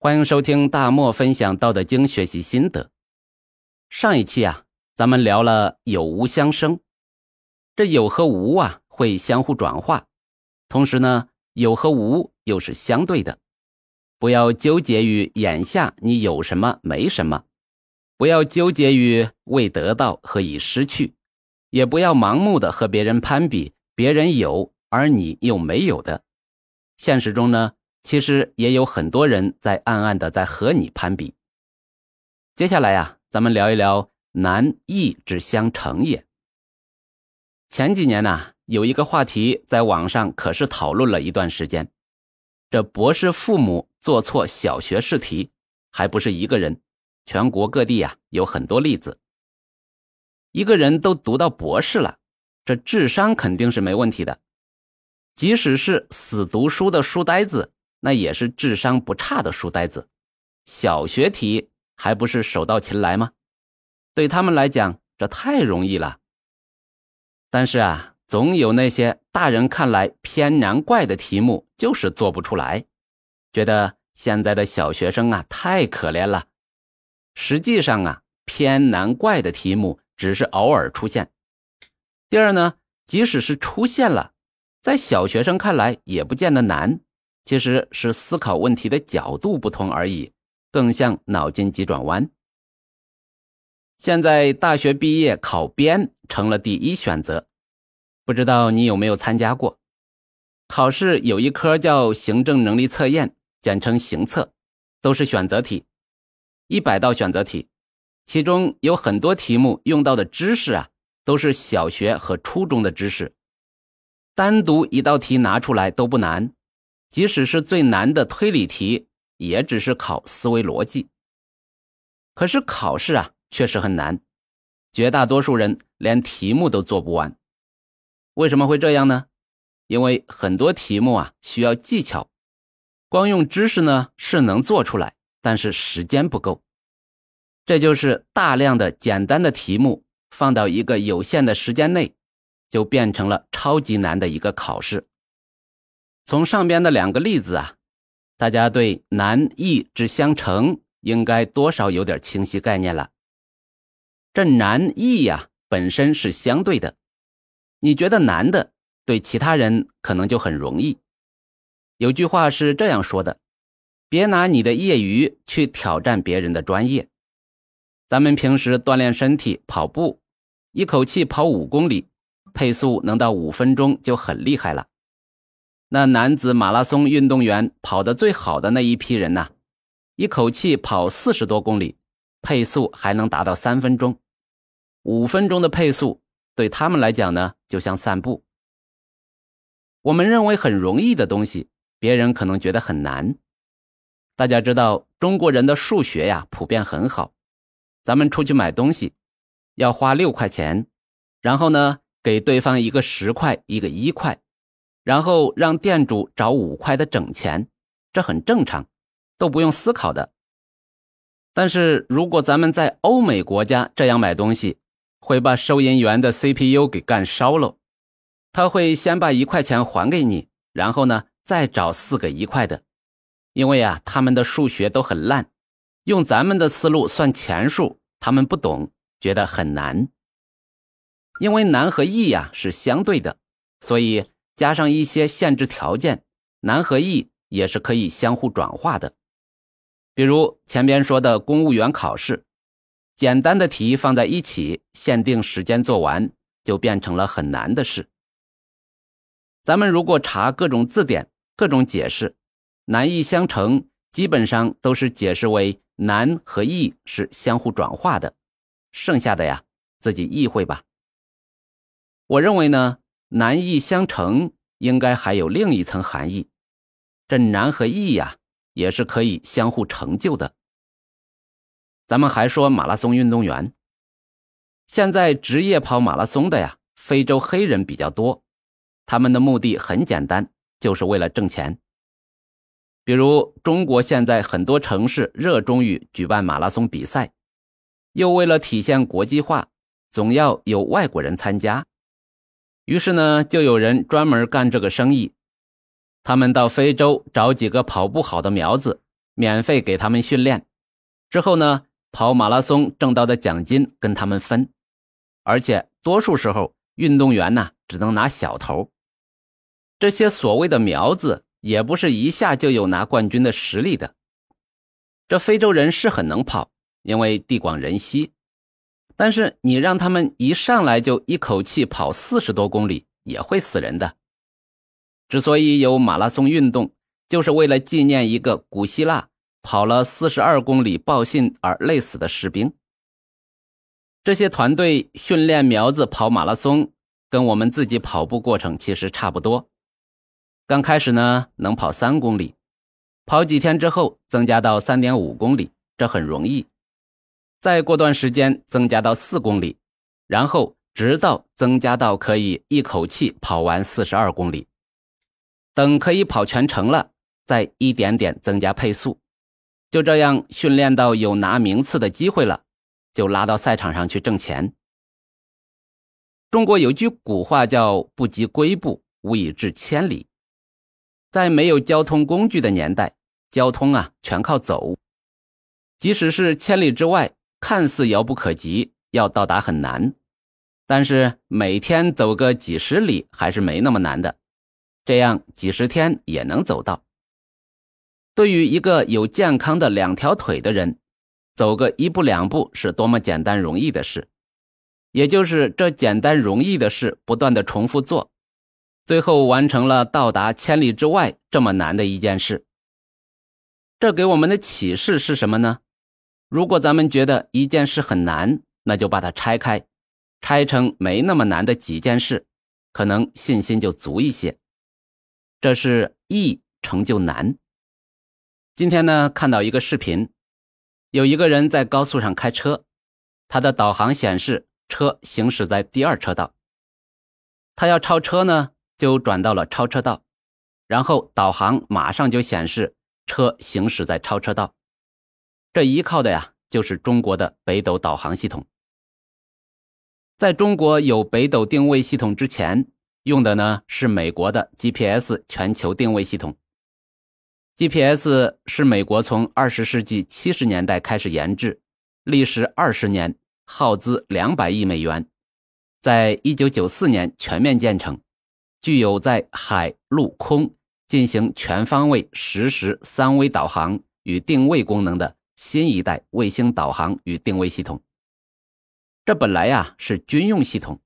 欢迎收听大漠分享《道德经》学习心得。上一期啊，咱们聊了有无相生，这有和无啊会相互转化，同时呢，有和无又是相对的。不要纠结于眼下你有什么没什么，不要纠结于未得到和已失去，也不要盲目的和别人攀比，别人有而你又没有的。现实中呢？其实也有很多人在暗暗的在和你攀比。接下来呀，咱们聊一聊难易之相成也。前几年呢，有一个话题在网上可是讨论了一段时间。这博士父母做错小学试题，还不是一个人，全国各地呀有很多例子。一个人都读到博士了，这智商肯定是没问题的，即使是死读书的书呆子。那也是智商不差的书呆子，小学题还不是手到擒来吗？对他们来讲，这太容易了。但是啊，总有那些大人看来偏难怪的题目，就是做不出来，觉得现在的小学生啊太可怜了。实际上啊，偏难怪的题目只是偶尔出现。第二呢，即使是出现了，在小学生看来也不见得难。其实是思考问题的角度不同而已，更像脑筋急转弯。现在大学毕业考编成了第一选择，不知道你有没有参加过？考试有一科叫行政能力测验，简称行测，都是选择题，一百道选择题，其中有很多题目用到的知识啊，都是小学和初中的知识，单独一道题拿出来都不难。即使是最难的推理题，也只是考思维逻辑。可是考试啊，确实很难，绝大多数人连题目都做不完。为什么会这样呢？因为很多题目啊需要技巧，光用知识呢是能做出来，但是时间不够。这就是大量的简单的题目放到一个有限的时间内，就变成了超级难的一个考试。从上边的两个例子啊，大家对难易之相成应该多少有点清晰概念了。这难易呀本身是相对的，你觉得难的，对其他人可能就很容易。有句话是这样说的：别拿你的业余去挑战别人的专业。咱们平时锻炼身体跑步，一口气跑五公里，配速能到五分钟就很厉害了。那男子马拉松运动员跑得最好的那一批人呐，一口气跑四十多公里，配速还能达到三分钟。五分钟的配速对他们来讲呢，就像散步。我们认为很容易的东西，别人可能觉得很难。大家知道中国人的数学呀，普遍很好。咱们出去买东西，要花六块钱，然后呢，给对方一个十块，一个一块。然后让店主找五块的整钱，这很正常，都不用思考的。但是如果咱们在欧美国家这样买东西，会把收银员的 CPU 给干烧了。他会先把一块钱还给你，然后呢再找四个一块的，因为啊他们的数学都很烂，用咱们的思路算钱数，他们不懂，觉得很难。因为难和易呀是相对的，所以。加上一些限制条件，难和易也是可以相互转化的。比如前边说的公务员考试，简单的题放在一起，限定时间做完，就变成了很难的事。咱们如果查各种字典，各种解释，难易相成，基本上都是解释为难和易是相互转化的。剩下的呀，自己意会吧。我认为呢。难易相成，应该还有另一层含义。这难和易呀，也是可以相互成就的。咱们还说马拉松运动员，现在职业跑马拉松的呀，非洲黑人比较多，他们的目的很简单，就是为了挣钱。比如中国现在很多城市热衷于举办马拉松比赛，又为了体现国际化，总要有外国人参加。于是呢，就有人专门干这个生意。他们到非洲找几个跑不好的苗子，免费给他们训练，之后呢，跑马拉松挣到的奖金跟他们分，而且多数时候运动员呢只能拿小头。这些所谓的苗子也不是一下就有拿冠军的实力的。这非洲人是很能跑，因为地广人稀，但是你让他们一上来就一口气跑四十多公里，也会死人的。之所以有马拉松运动，就是为了纪念一个古希腊跑了四十二公里报信而累死的士兵。这些团队训练苗子跑马拉松，跟我们自己跑步过程其实差不多。刚开始呢，能跑三公里，跑几天之后增加到三点五公里，这很容易。再过段时间增加到四公里，然后直到增加到可以一口气跑完四十二公里。等可以跑全程了，再一点点增加配速，就这样训练到有拿名次的机会了，就拉到赛场上去挣钱。中国有句古话叫“不及龟步，无以至千里”。在没有交通工具的年代，交通啊全靠走，即使是千里之外，看似遥不可及，要到达很难，但是每天走个几十里还是没那么难的。这样几十天也能走到。对于一个有健康的两条腿的人，走个一步两步是多么简单容易的事。也就是这简单容易的事，不断的重复做，最后完成了到达千里之外这么难的一件事。这给我们的启示是什么呢？如果咱们觉得一件事很难，那就把它拆开，拆成没那么难的几件事，可能信心就足一些。这是易成就难。今天呢，看到一个视频，有一个人在高速上开车，他的导航显示车行驶在第二车道。他要超车呢，就转到了超车道，然后导航马上就显示车行驶在超车道。这依靠的呀，就是中国的北斗导航系统。在中国有北斗定位系统之前。用的呢是美国的 GPS 全球定位系统。GPS 是美国从二十世纪七十年代开始研制，历时二十年，耗资两百亿美元，在一九九四年全面建成，具有在海陆空进行全方位实时三维导航与定位功能的新一代卫星导航与定位系统。这本来呀是军用系统。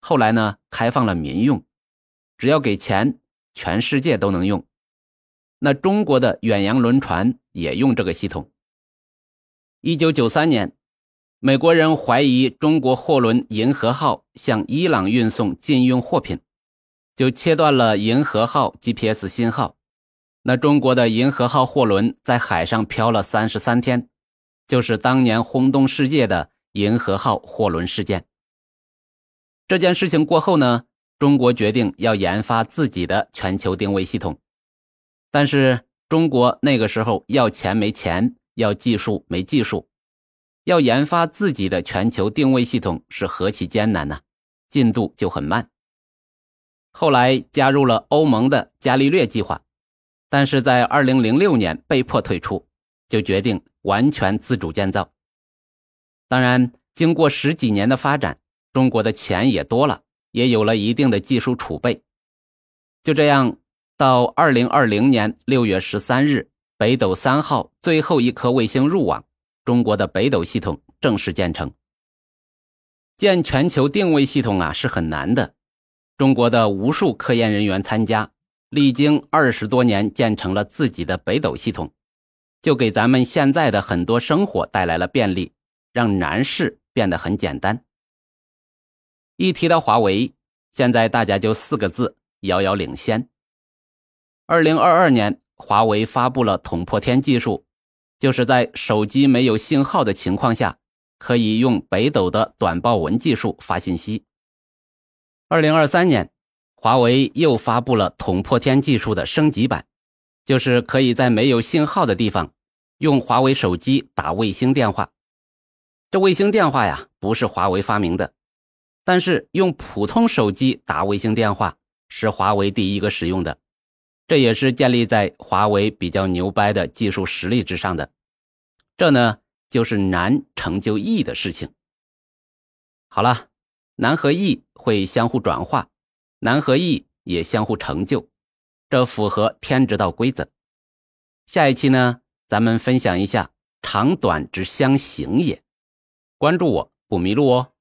后来呢，开放了民用，只要给钱，全世界都能用。那中国的远洋轮船也用这个系统。一九九三年，美国人怀疑中国货轮“银河号”向伊朗运送禁运货品，就切断了“银河号” GPS 信号。那中国的“银河号”货轮在海上漂了三十三天，就是当年轰动世界的“银河号”货轮事件。这件事情过后呢，中国决定要研发自己的全球定位系统，但是中国那个时候要钱没钱，要技术没技术，要研发自己的全球定位系统是何其艰难呐，进度就很慢。后来加入了欧盟的伽利略计划，但是在二零零六年被迫退出，就决定完全自主建造。当然，经过十几年的发展。中国的钱也多了，也有了一定的技术储备。就这样，到二零二零年六月十三日，北斗三号最后一颗卫星入网，中国的北斗系统正式建成。建全球定位系统啊是很难的，中国的无数科研人员参加，历经二十多年建成了自己的北斗系统，就给咱们现在的很多生活带来了便利，让难事变得很简单。一提到华为，现在大家就四个字：遥遥领先。二零二二年，华为发布了捅破天技术，就是在手机没有信号的情况下，可以用北斗的短报文技术发信息。二零二三年，华为又发布了捅破天技术的升级版，就是可以在没有信号的地方，用华为手机打卫星电话。这卫星电话呀，不是华为发明的。但是用普通手机打卫星电话是华为第一个使用的，这也是建立在华为比较牛掰的技术实力之上的。这呢，就是难成就易的事情。好了，难和易会相互转化，难和易也相互成就，这符合天之道规则。下一期呢，咱们分享一下长短之相形也。关注我不迷路哦。